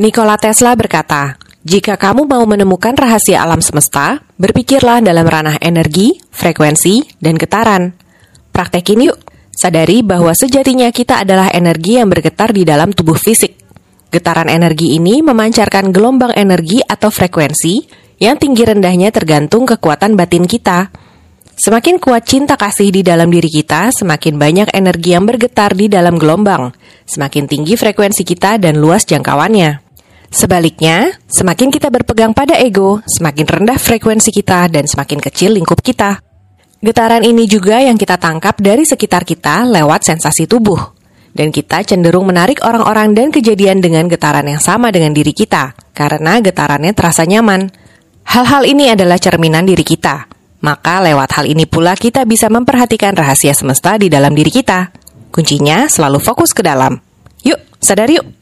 Nikola Tesla berkata, "Jika kamu mau menemukan rahasia alam semesta, berpikirlah dalam ranah energi, frekuensi, dan getaran." Praktekin yuk. Sadari bahwa sejatinya kita adalah energi yang bergetar di dalam tubuh fisik. Getaran energi ini memancarkan gelombang energi atau frekuensi yang tinggi rendahnya tergantung kekuatan batin kita. Semakin kuat cinta kasih di dalam diri kita, semakin banyak energi yang bergetar di dalam gelombang, semakin tinggi frekuensi kita dan luas jangkauannya. Sebaliknya, semakin kita berpegang pada ego, semakin rendah frekuensi kita dan semakin kecil lingkup kita. Getaran ini juga yang kita tangkap dari sekitar kita lewat sensasi tubuh. Dan kita cenderung menarik orang-orang dan kejadian dengan getaran yang sama dengan diri kita, karena getarannya terasa nyaman. Hal-hal ini adalah cerminan diri kita. Maka lewat hal ini pula kita bisa memperhatikan rahasia semesta di dalam diri kita. Kuncinya selalu fokus ke dalam. Yuk, sadar yuk!